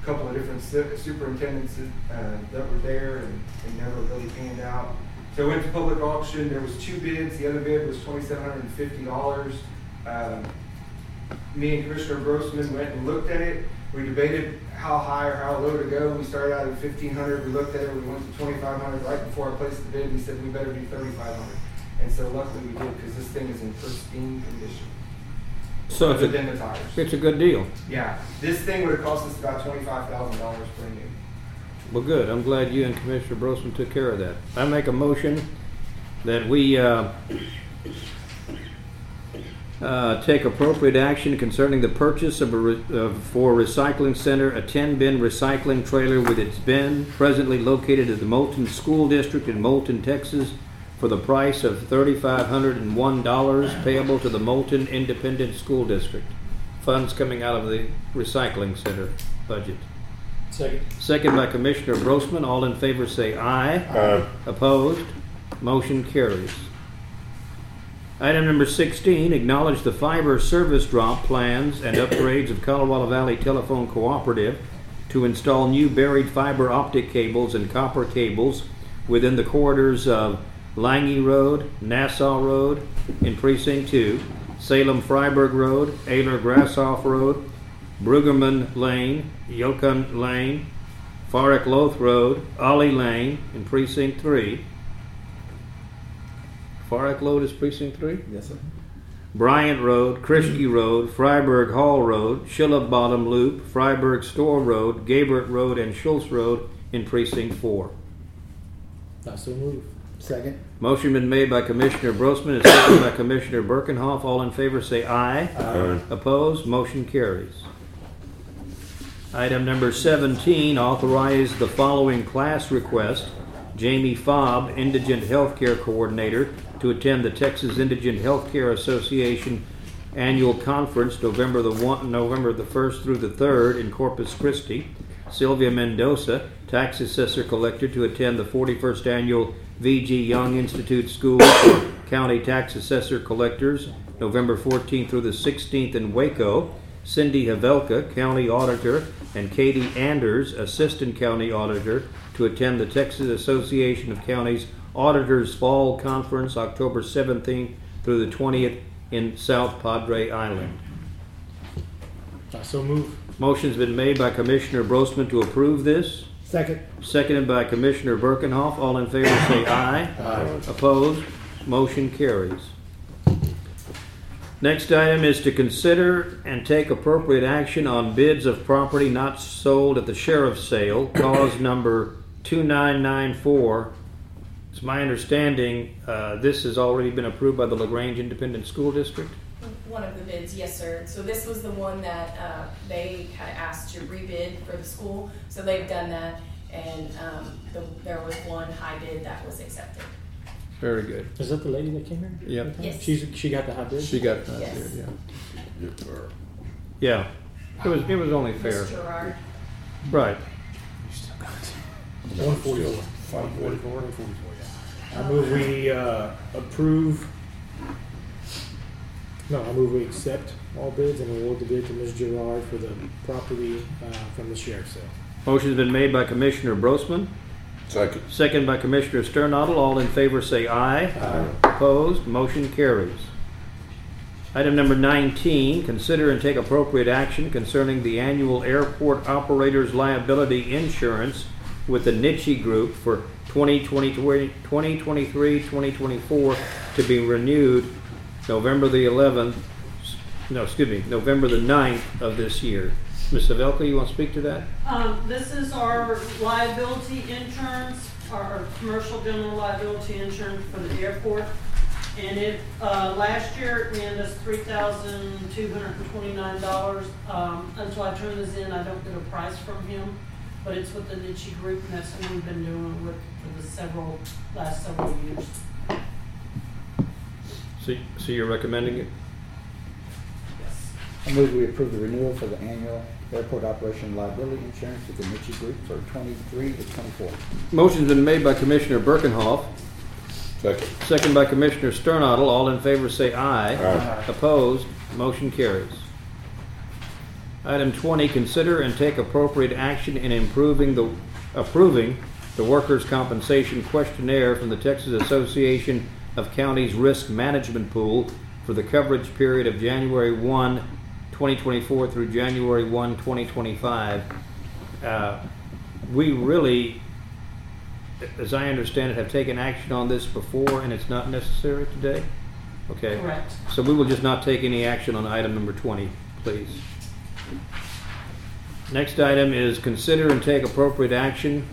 a couple of different su- superintendents uh, that were there and it never really panned out. So it went to public auction. There was two bids. The other bid was twenty-seven hundred and fifty dollars. Um, me and Commissioner Brosman went and looked at it. We debated how high or how low to go. We started out at fifteen hundred. We looked at it. We went to twenty-five hundred. Right before I placed the bid, we said we better thirty-five hundred. And so luckily we did because this thing is in pristine condition. So it's than the a, tires. it's a good deal. Yeah, this thing would have cost us about twenty-five thousand dollars brand new. Well, good. I'm glad you and Commissioner Brosman took care of that. I make a motion that we uh, uh, take appropriate action concerning the purchase of a re- of- for recycling center a 10-bin recycling trailer with its bin presently located at the Moulton School District in Moulton, Texas, for the price of $3,501 payable to the Moulton Independent School District. Funds coming out of the recycling center budget. Second. Second by Commissioner Brosman. All in favor say aye. Aye. Opposed? Motion carries. Item number 16, acknowledge the fiber service drop plans and upgrades of Colorado Valley Telephone Cooperative to install new buried fiber optic cables and copper cables within the corridors of Langy Road, Nassau Road in Precinct 2, Salem Freiburg Road, Ayler Grassoff Road, Brueggemann Lane, Yocum Lane, Farrick Loth Road, Ollie Lane in Precinct 3. Farrick Road is Precinct 3? Yes, sir. Bryant Road, Krischke Road, Freiburg Hall Road, Schilla Bottom Loop, Freiburg Store Road, Gabert Road, and Schultz Road in Precinct 4. I so move. Second. Motion been made by Commissioner Brosman and seconded by Commissioner Birkenhoff. All in favor say aye. Aye. Opposed? Motion carries. Item number 17, authorize the following class request. Jamie Fobb, Indigent Healthcare Coordinator, to attend the Texas Indigent Healthcare Association Annual Conference November the one, November the 1st through the 3rd in Corpus Christi. Sylvia Mendoza, Tax Assessor Collector, to attend the 41st Annual VG Young Institute School for County Tax Assessor Collectors, November 14th through the 16th in Waco. Cindy Havelka, County Auditor, and Katie Anders, Assistant County Auditor, to attend the Texas Association of Counties Auditors Fall Conference, October 17th through the 20th in South Padre Island. I so move. Motion's been made by Commissioner Brosman to approve this. Second. Seconded by Commissioner Birkenhoff. All in favor say aye. Aye. Opposed? Motion carries. Next item is to consider and take appropriate action on bids of property not sold at the sheriff's sale, cause number 2994. It's my understanding, uh, this has already been approved by the LaGrange Independent School District. One of the bids, yes, sir. So this was the one that uh, they had asked to rebid for the school, so they've done that. And um, the- there was one high bid that was accepted. Very good. Is that the lady that came here? Yep. Yes. She's, she got the high bid? She got that Yes. there, yeah. Yeah, it was, it was only fair. Ms. Gerard. Right. One forty-four. One forty-four, one forty-four, yeah. I move we, uh, approve. No, I move we accept all bids and award the bid to Ms. Gerard for the property, uh, from the sheriff's sale. Motion's been made by Commissioner Brosman. Second. Second by Commissioner Sternadel. All in favor say aye. Aye. Opposed? Motion carries. Item number 19, consider and take appropriate action concerning the annual airport operators liability insurance with the Nitsche Group for 2023, 2024 to be renewed November the 11th, no, excuse me, November the 9th of this year. Ms. Havelka, you want to speak to that? Um, this is our liability insurance, our commercial general liability insurance for the airport. And it, uh, last year it ran us three thousand two hundred and twenty-nine dollars. Um, until I turn this in, I don't get a price from him. but it's with the Niche Group, and that's who we've been doing with for the several, last several years. So, so you're recommending it? I move we approve the renewal for the annual airport operation liability insurance with the Mitchell Group for twenty-three to twenty-four. Motion's been made by Commissioner Birkenhoff. Second. Second by Commissioner Sternadel. All in favor say aye. Aye. Opposed? Motion carries. Item 20, consider and take appropriate action in improving the, approving the workers' compensation questionnaire from the Texas Association of Counties Risk Management Pool for the coverage period of January 1, 2024 through January 1, 2025. Uh, We really, as I understand it, have taken action on this before and it's not necessary today? Okay. Correct. So we will just not take any action on item number 20, please. Next item is consider and take appropriate action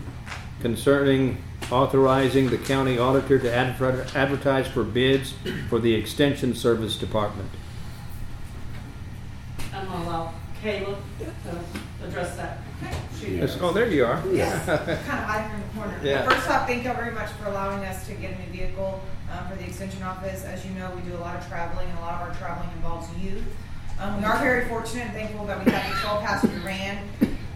concerning authorizing the county auditor to advertise for bids for the Extension Service Department. I'm gonna allow Caleb to address that. She- Yes, Oh, there you are. Yes, kind of hiding in the corner. Yeah. First off, thank you very much for allowing us to get a new vehicle um, for the extension office. As you know, we do a lot of traveling, and a lot of our traveling involves youth. Um, we are very fortunate and thankful that we have a 12 passenger van.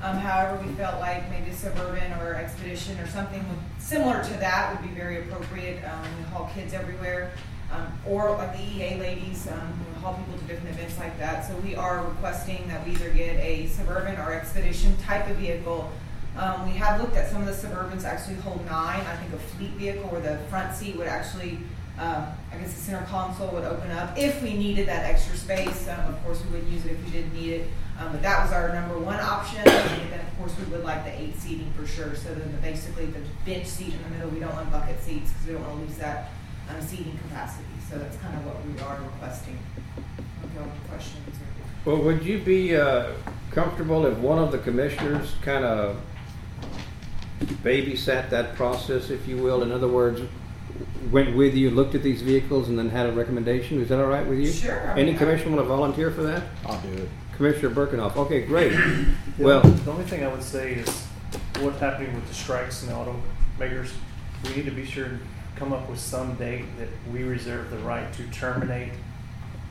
Um, however, we felt like maybe a suburban or expedition or something similar to that would be very appropriate. Um, we haul kids everywhere. Um, or like the EA ladies, um, who haul people to different events like that. So we are requesting that we either get a suburban or expedition type of vehicle. Um, we have looked at some of the Suburbans actually hold nine. I think a fleet vehicle where the front seat would actually, um, I guess the center console would open up if we needed that extra space. Um, of course, we would use it if we didn't need it. Um, but that was our number one option. And then, of course, we would like the eight seating for sure. So then the, basically the bench seat in the middle, we don't want bucket seats because we don't want to lose that um, seating capacity. So that's kind of what we are requesting. If you have any questions or. Well, would you be uh, comfortable if one of the commissioners kind of babysat that process, if you will? In other words, went with you, looked at these vehicles, and then had a recommendation? Is that all right with you? Sure, I Any mean, commissioner want to volunteer for that? I'll do it. Commissioner Birkenhoff. Okay, great. The Well, the only thing I would say is what's happening with the strikes and the automakers. We need to be sure to come up with some date that we reserve the right to terminate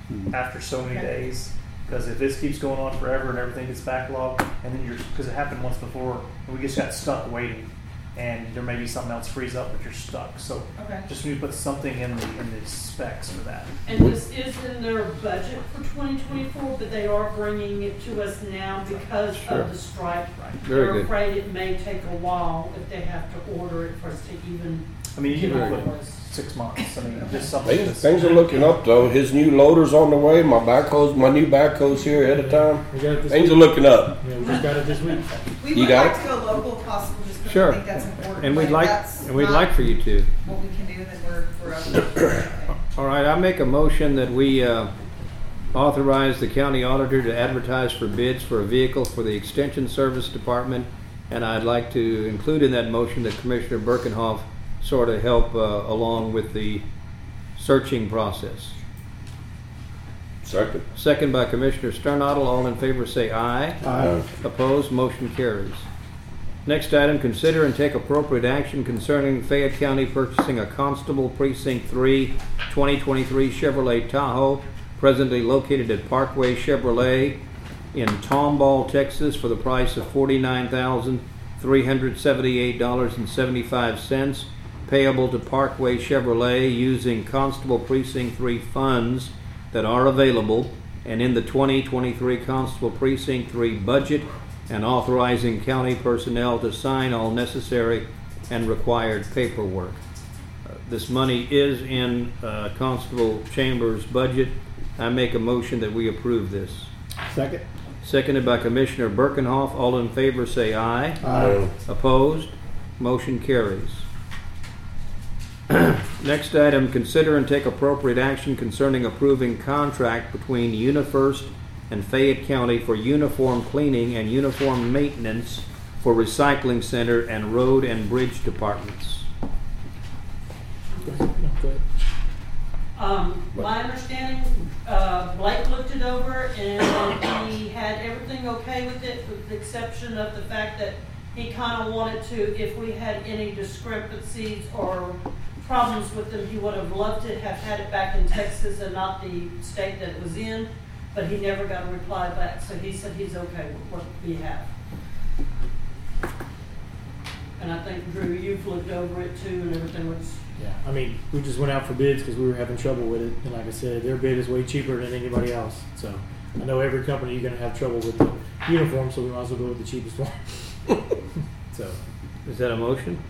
hmm. after so many Okay. days. Because if this keeps going on forever and everything gets backlogged, and then you're, because it happened once before, and we just got stuck waiting, and there may be something else freeze up, but you're stuck. So Okay. just need to put something in the in the specs for that. And this is in their budget for twenty twenty-four, but they are bringing it to us now because Sure. of the strike. Very They're good. afraid it may take a while if they have to order it for us to even. I mean, you can put six months. I mean, just something. Things, that's- things are looking up though. His new loader's on the way. My backhoe's, my new backhoe's here ahead of time. We got it this Things are week. looking up. Yeah, we just got it this week. We You would got like it? to go local if possible, just because Sure. I think that's important. And we'd but like, and we'd like for you to. What we can do, then we're, we're up. All right, I make a motion that we uh, authorize the county auditor to advertise for bids for a vehicle for the Extension Service Department. And I'd like to include in that motion that Commissioner Birkenhoff sort of help uh, along with the searching process. Second. Second by Commissioner Sternadel. All in favor say aye. Aye. Opposed, motion carries. Next item, consider and take appropriate action concerning Fayette County purchasing a Constable Precinct 3 2023 Chevrolet Tahoe, presently located at Parkway Chevrolet in Tomball, Texas, for the price of $49,378.75, payable to Parkway Chevrolet using Constable Precinct 3 funds that are available and in the 2023 Constable Precinct 3 budget and authorizing county personnel to sign all necessary and required paperwork. Uh, This money is in uh, Constable Chambers' budget. I make a motion that we approve this. Second? Seconded by Commissioner Birkenhoff. All in favor say aye. Aye. Opposed? Motion carries. Next item, consider and take appropriate action concerning approving contract between UniFirst and Fayette County for uniform cleaning and uniform maintenance for recycling center and road and bridge departments. No, go ahead. Um, my understanding, uh, Blake looked it over and he had everything okay with it, with the exception of the fact that he kind of wanted to, if we had any discrepancies or problems with them, he would have loved to have had it back in Texas and not the state that it was in, but he never got a reply back, so he said he's okay with what we have. And I think Drew, you've looked over it too, and everything was, Yeah, I mean, we just went out for bids because we were having trouble with it, and like I said, their bid is way cheaper than anybody else. So I know every company you're gonna have trouble with the uniform, so we might as well go with the cheapest one. so Is that a motion?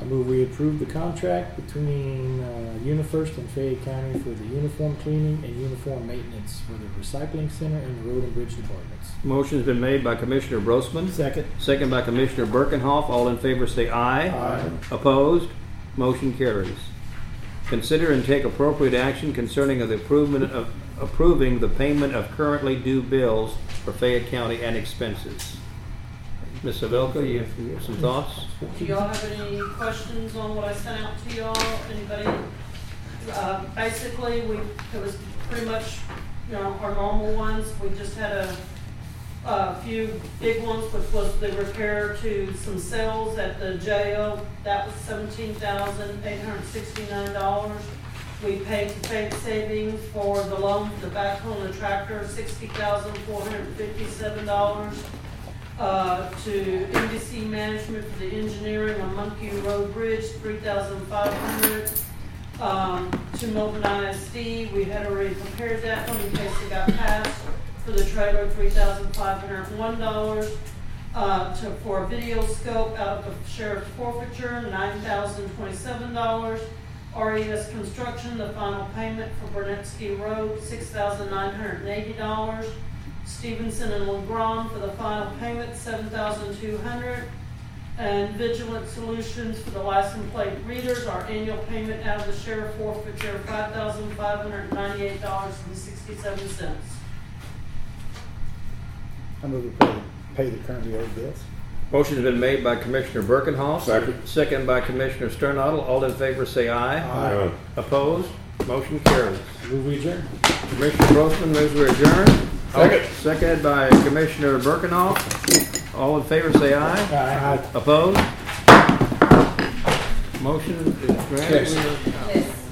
I move we approve the contract between uh, UniFirst and Fayette County for the uniform cleaning and uniform maintenance for the recycling center and the road and bridge departments. Motion's been made by Commissioner Brosman. Second. Second by Commissioner Birkenhoff. All in favor say aye. Aye. Opposed? Motion carries. Consider and take appropriate action concerning the improvement of, approving the payment of currently due bills for Fayette County and expenses. Ms. Havelka, you have you have some thoughts? do y'all have any questions on what I sent out to y'all? Anybody? Uh, basically, we, it was pretty much, you know, our normal ones. We just had a, a few big ones, which was the repair to some cells at the jail. That was seventeen thousand eight hundred sixty-nine dollars. We paid to Fayette Savings for the loan for the backhoe and the tractor, sixty thousand four hundred fifty-seven dollars. Uh, to NBC Management for the engineering on Monkey Road Bridge, three thousand five hundred. Um, to Moulton ISD, we had already prepared that one in case it got passed. For the trailer, three thousand five hundred one dollars. Uh, to, for a video scope out of the sheriff's forfeiture, nine thousand twenty-seven dollars. RES Construction, the final payment for Burnetsky Road, six thousand nine hundred and eighty dollars. Stevenson and LeGrand for the final payment, seven thousand two hundred. And Vigilant Solutions for the license plate readers, our annual payment out of the sheriff forfeiture, five thousand five hundred ninety-eight dollars and sixty-seven cents. I move we pay, pay the currently owed bills. Motion's been made by Commissioner Birkenhoff. Second. Second by Commissioner Sternadel. All in favor say aye. Aye. Opposed? Motion carries. Move we adjourn. Commissioner Brosman moves we adjourn. Second. Seconded by Commissioner Birkenhoff. All in favor say aye. Aye. Opposed? Motion is granted. Yes. We are out. Yes.